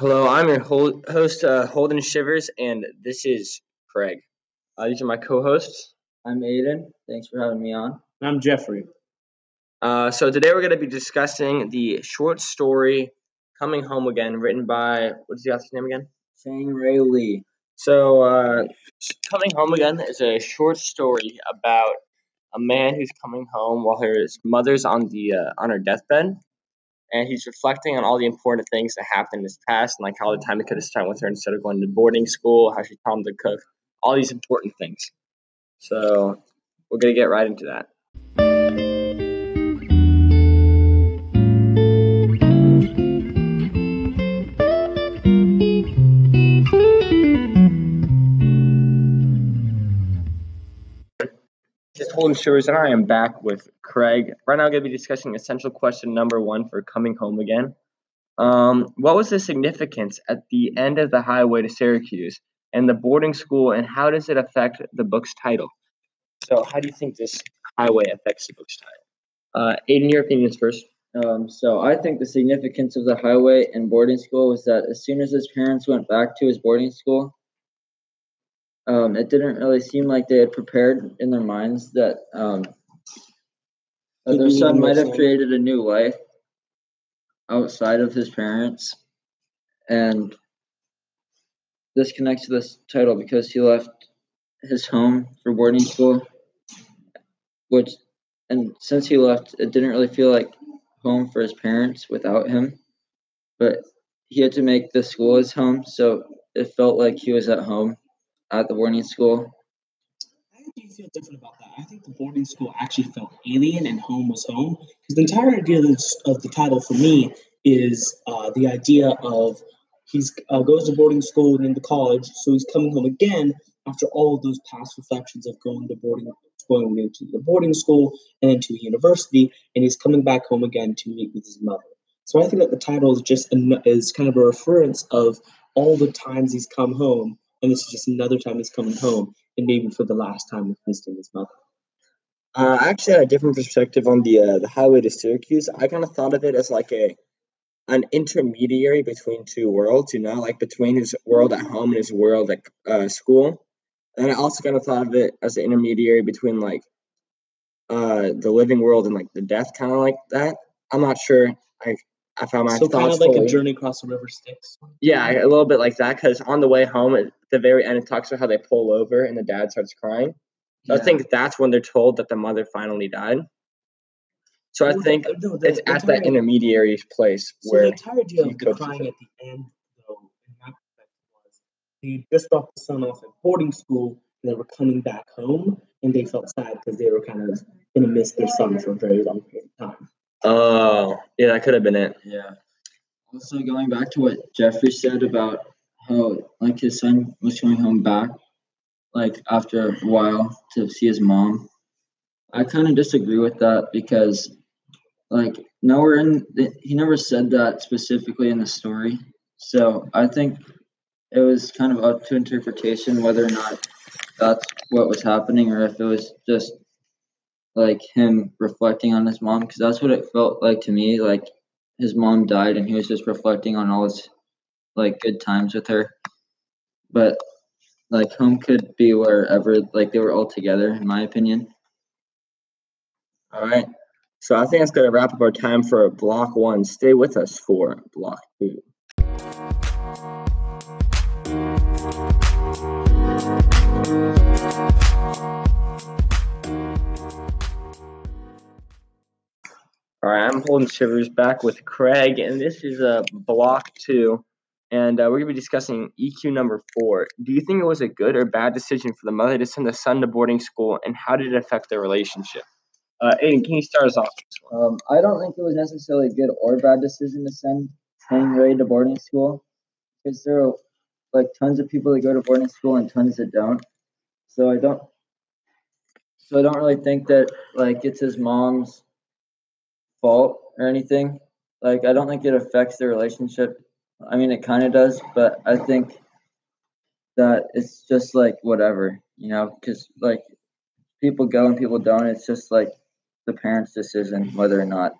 Hello, I'm your host, uh, Holden Shivers, and this is Craig. Uh, these are my co-hosts. I'm Aiden. Thanks for having me on. I'm Jeffrey. Uh, so today we're going to be discussing the short story "Coming Home Again," written by what's the author's name again? Chang-rae Lee. So, uh, "Coming Home Again" is a short story about a man who's coming home while his mother's on the uh, on her deathbed, and he's reflecting on all the important things that happened in his past and like how the time he could have spent with her instead of going to boarding school, how she taught him to cook, all these important things. So, we're gonna get right into that. Just Holden Shivers, and I am back with Craig. Right now, I'm going to be discussing essential question number one for coming home again. Um, what was the significance at the end of the highway to Syracuse and the boarding school, and how does it affect the book's title? So, how do you think this highway affects the book's title? Uh, Aiden, your opinions first. Um, so I think the significance of the highway and boarding school was that as soon as his parents went back to his boarding school, um, it didn't really seem like they had prepared in their minds that um, their son might have created a new life outside of his parents, and this connects to this title because he left his home for boarding school, which and since he left, it didn't really feel like home for his parents without him, but he had to make the school his home, so it felt like he was at home at the boarding school. I do feel different about that. I think the boarding school actually felt alien and home was home. Because the entire idea of, the title for me is uh, the idea of he's uh, goes to boarding school and into college, so he's coming home again after all of those past reflections of going to boarding going into the boarding school and into university, and he's coming back home again to meet with his mother. So I think that the title is just a, is kind of a reference of all the times he's come home and this is just another time he's coming home, maybe for the last time visiting his mother. Uh, I actually had a different perspective on the uh, the highway to Syracuse. I kind of thought of it as like a an intermediary between two worlds, you know, like between his world at home and his world at uh, school. And I also kind of thought of it as an intermediary between like uh, the living world and like the death, kind of like that. I'm not sure. I I found my so thoughts kind of like a journey across the river Styx. Yeah, a little bit like that. Because on the way home, at the very end, it talks about how they pull over and the dad starts crying. So I think that's when they're told that the mother finally died. So I think no, the- it's the at that intermediary place So where the entire idea he of the crying at the end, though, in my perspective, was they just dropped the son off at boarding school, and they were coming back home, and they felt sad because they were kind of going to miss their son for a very long period of time. Oh yeah, that could have been it. Yeah. Also, going back to what Jeffrey said about how like his son was coming home back, like after a while to see his mom. I kind of disagree with that because, like, nowhere in the, he never said that specifically in the story. So I think it was kind of up to interpretation whether or not that's what was happening or if it was just like him reflecting on his mom because that's what it felt like to me like his mom died and he was just reflecting on all his like good times with her but like home could be wherever like they were all together in my opinion All right. So I think that's going to wrap up our time for block one. Stay with us for block two. All right, shivers back with Craig, and this is a uh, block two, and uh, we're gonna be discussing EQ number four. Do you think it was a good or bad decision for the mother to send the son to boarding school, and how did it affect their relationship? Uh, Aiden, can you start us off? with this one? um, i don't think it was necessarily a good or bad decision to send Hank Ray to boarding school because there are like tons of people that go to boarding school and tons that don't so i don't so i don't really think that like it's his mom's fault or anything like i don't think it affects the relationship i mean it kind of does but i think that it's just like whatever you know because like people go and people don't it's just like the parents decision whether or not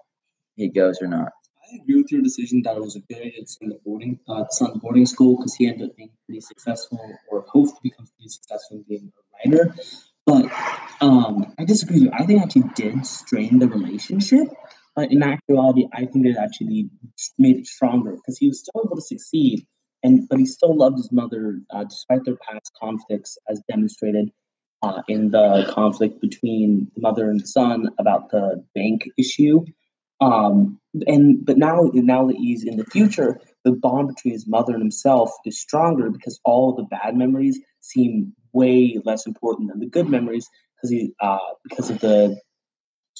he goes or not I agree with your decision that it was a good idea to send the boarding, uh, to send boarding school because he ended up being pretty successful, or hopes to become pretty successful in being a writer. But um, I disagree. with you. I think actually did strain the relationship. But in actuality, I think it actually made it stronger because he was still able to succeed, and but he still loved his mother uh, despite their past conflicts, as demonstrated uh, in the conflict between the mother and the son about the bank issue. Um, and but now now that he's in the future, the bond between his mother and himself is stronger because all the bad memories seem way less important than the good memories because he uh, because of the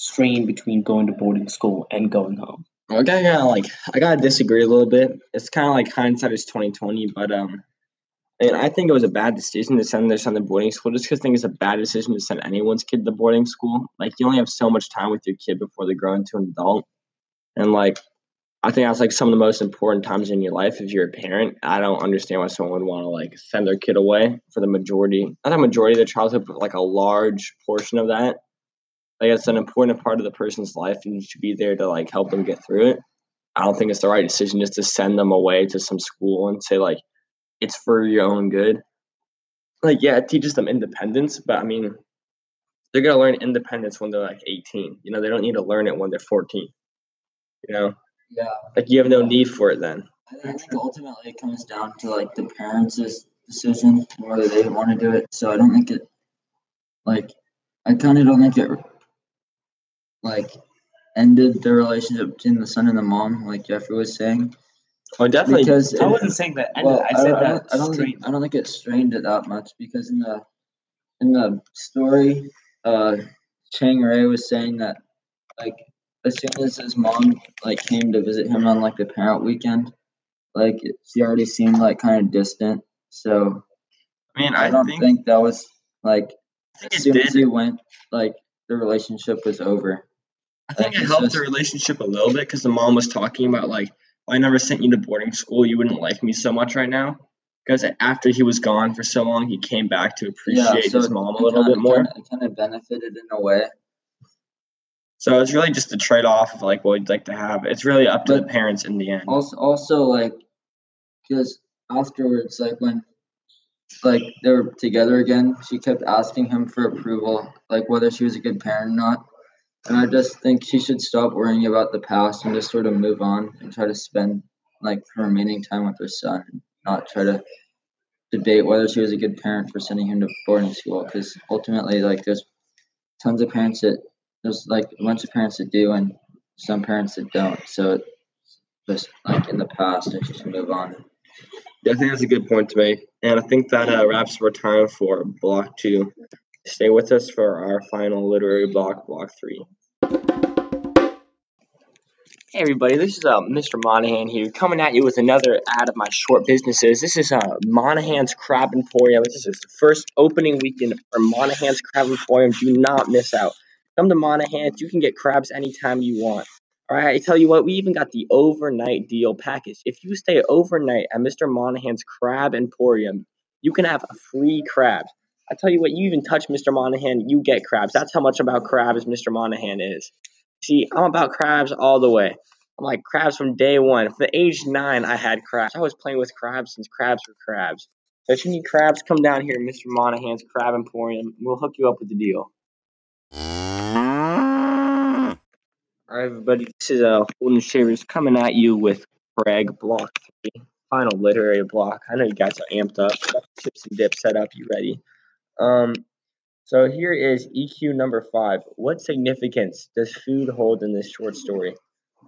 strain between going to boarding school and going home. I gotta like I gotta disagree a little bit. It's kind of like hindsight is twenty twenty, but um, and I think it was a bad decision to send their son to boarding school. Just because I think it's a bad decision to send anyone's kid to boarding school. Like you only have so much time with your kid before they grow into an adult, and like I think that's like some of the most important times in your life if you're a parent. I don't understand why someone would want to like send their kid away for the majority, not the majority of their childhood, but like a large portion of that. Like it's an important part of the person's life, and you should be there to like help them get through it. I don't think it's the right decision just to send them away to some school and say like it's for your own good. Like yeah, it teaches them independence, but I mean they're gonna learn independence when they're like 18. You know, they don't need to learn it when they're 14. You know, Yeah. like you have no need for it then. I I think ultimately it comes down to like the parents' decision whether they want to do it. So I don't think it, like, I kind of don't think it, like, ended the relationship between the son and the mom, like Jeffrey was saying. Oh, definitely. Because I it- wasn't saying that ended. well, I said don't- that I don't, strained. think, I don't think it strained it that much because in the in the story, uh, Chang-rae was saying that like as soon as his mom like came to visit him on like the parent weekend, like she already seemed like kind of distant. So I mean, I, I, don't think, think, that was like as it soon as he went, like the relationship was over. I think like, it helped the relationship a little bit because the mom was talking about like, "Well, I never sent you to boarding school. You wouldn't like me so much right now. Because after he was gone for so long, he came back to appreciate his mom a little kinda- bit more. It kind of benefited in a way. So it's really just a trade off of like what you'd like to have. It's really up to the parents in the end. Also, also like, because afterwards, like when, like they were together again, she kept asking him for approval, like whether she was a good parent or not. And I just think she should stop worrying about the past and just sort of move on and try to spend like her remaining time with her son, not try to debate whether she was a good parent for sending him to boarding school. Because ultimately, like there's tons of parents that there's like a bunch of parents that do and some parents that don't. So it's just like in the past, and she should move on. Yeah, I think that's a good point to make. And I think that uh, wraps up our time for block two. Stay with us for our final literary block, block three. Hey everybody, this is uh, Mr. Monahan here, coming at you with another ad of my short businesses. This is uh, Monahan's Crab Emporium. This is the first opening weekend for Monahan's Crab Emporium. Do not miss out. Come to Monahan's. You can get crabs anytime you want. All right, I tell you what, we even got the overnight deal package. If you stay overnight at Mr. Monahan's Crab Emporium, you can have a free crabs. I tell you what, you even touch Mr. Monahan, you get crabs. That's how much about crabs Mr. Monahan is. See, I'm about crabs all the way. I'm like crabs from day one. From the age nine, I had crabs. I was playing with crabs since crabs were crabs. So if you need crabs, come down here, Mr. Monahan's Crab Emporium. We'll hook you up with the deal. All right, everybody. This is uh, Holden Shavers coming at you with Craig Block 3, final literary block. I know you guys are amped up. Chips and dip set up. You ready? Um, so here is EQ number five. What significance does food hold in this short story?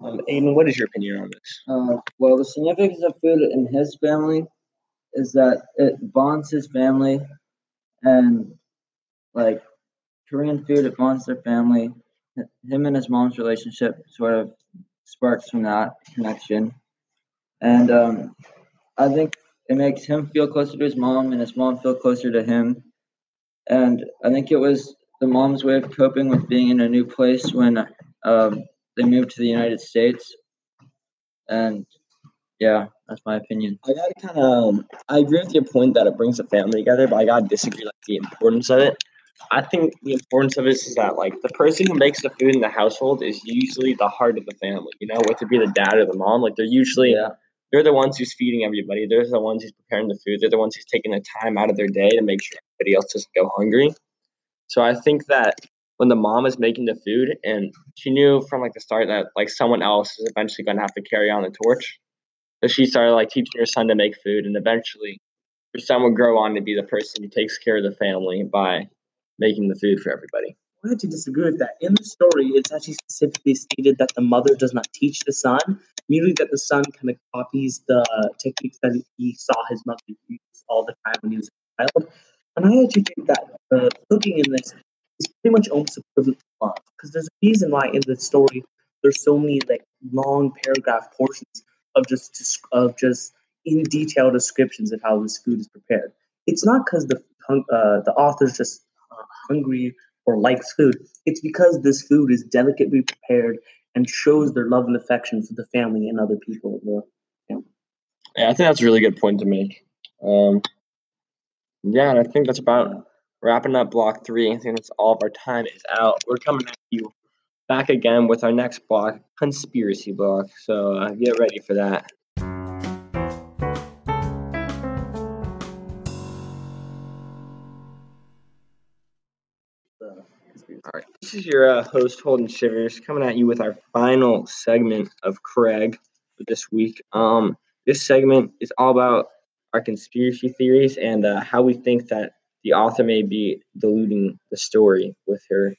Um, Aiden, what is your opinion on this? Uh, well, the significance of food in his family is that it bonds his family, and like Korean food, it bonds their family. Him and his mom's relationship sort of sparks from that connection, and um, I think it makes him feel closer to his mom, and his mom feel closer to him. And I think it was the mom's way of coping with being in a new place when um, they moved to the United States. And yeah, that's my opinion. I gotta kind of, um, I agree with your point that it brings the family together, but I gotta disagree like the importance of it. I think the importance of this is that like the person who makes the food in the household is usually the heart of the family. You know, whether it be the dad or the mom, like they're usually Yeah. They're the ones who's feeding everybody. They're the ones who's preparing the food. They're the ones who's taking the time out of their day to make sure everybody else doesn't go hungry. So I think that when the mom is making the food and she knew from like the start that like someone else is eventually going to have to carry on the torch, so she started like teaching her son to make food, and eventually her son would grow on to be the person who takes care of the family by making the food for everybody. I had to disagree with that. In the story, it's actually specifically stated that the mother does not teach the son, merely that the son kind of copies the techniques that he saw his mother use all the time when he was a child. And I actually think that the cooking in this is pretty much almost equivalent to love, because there's a reason why in the story there's so many like long paragraph portions of just of just in detail descriptions of how this food is prepared. It's not because the uh, the author's just uh, hungry or likes food. It's because this food is delicately prepared and shows their love and affection for the family and other people. the Yeah, I think that's a really good point to make. Um, yeah, and I think that's about wrapping up block three. I think that's all of our time is out. We're coming at you back again with our next block, conspiracy block. So uh, get ready for that. All right, this is your uh, host Holden Shivers coming at you with our final segment of Craig for this week. Um, this segment is all about our conspiracy theories and uh, how we think that the author may be diluting the story with her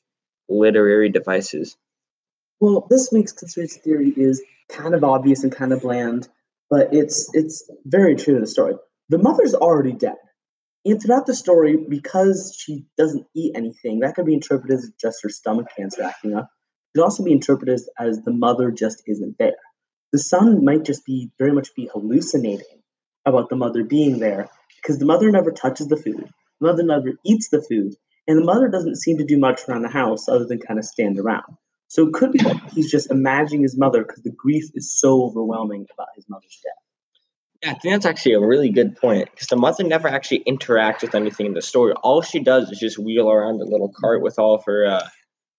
literary devices. Well, this week's conspiracy theory is kind of obvious and kind of bland, but it's it's very true to the story. The mother's already dead. And throughout the story, because she doesn't eat anything, that could be interpreted as just her stomach cancer acting up. It could also be interpreted as, the mother just isn't there. The son might just be very much be hallucinating about the mother being there because the mother never touches the food, the mother never eats the food, and the mother doesn't seem to do much around the house other than kind of stand around. So it could be that he's just imagining his mother because the grief is so overwhelming about his mother's death. Yeah, I think that's actually a really good point because the mother never actually interacts with anything in the story. All she does is just wheel around a little cart with all of her uh,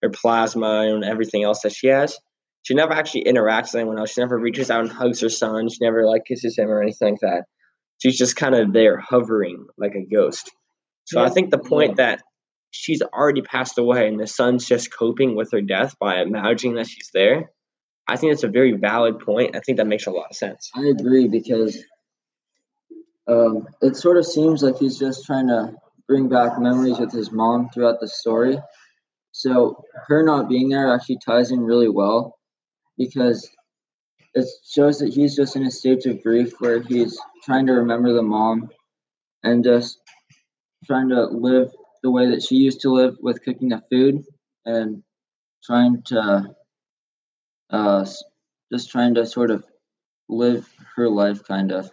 her plasma and everything else that she has. She never actually interacts with anyone else. She never reaches out and hugs her son. She never like kisses him or anything like that. She's just kind of there hovering like a ghost. So I think the point that she's already passed away and the son's just coping with her death by imagining that she's there. I think that's a very valid point. I think that makes a lot of sense. I agree because um, it sort of seems like he's just trying to bring back memories with his mom throughout the story. So her not being there actually ties in really well because it shows that he's just in a stage of grief where he's trying to remember the mom and just trying to live the way that she used to live with cooking the food and trying to uh, just trying to sort of live her life kind of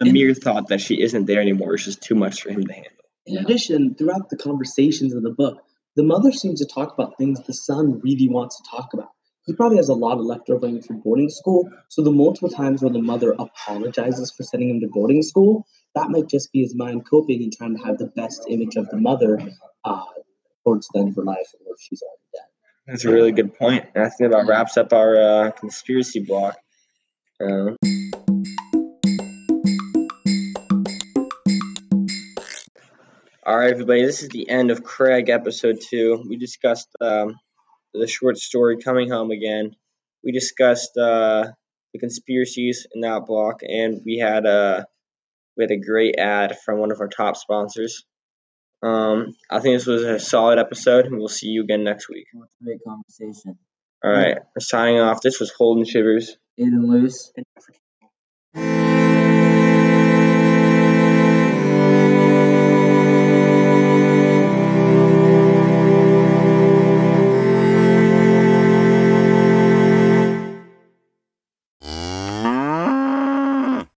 The mere thought that she isn't there anymore is just too much for him to handle. In Yeah. addition, throughout the conversations of the book, the mother seems to talk about things the son really wants to talk about. He probably has a lot of leftover money from boarding school, so the multiple times where the mother apologizes for sending him to boarding school, that might just be his mind coping and trying to have the best image of the mother uh, towards the end of her life, or if she's already dead. That's a really good point. And I think that wraps up our uh, conspiracy block. Uh, all right, everybody. This is the end of Craig episode two. We discussed um, the short story "Coming Home Again." We discussed uh, the conspiracies in that block, and we had a we had a great ad from one of our top sponsors. Um, I think this was a solid episode, and we'll see you again next week. great conversation. All right, we're signing off. This was Holden Shivers. Aiden Luce. And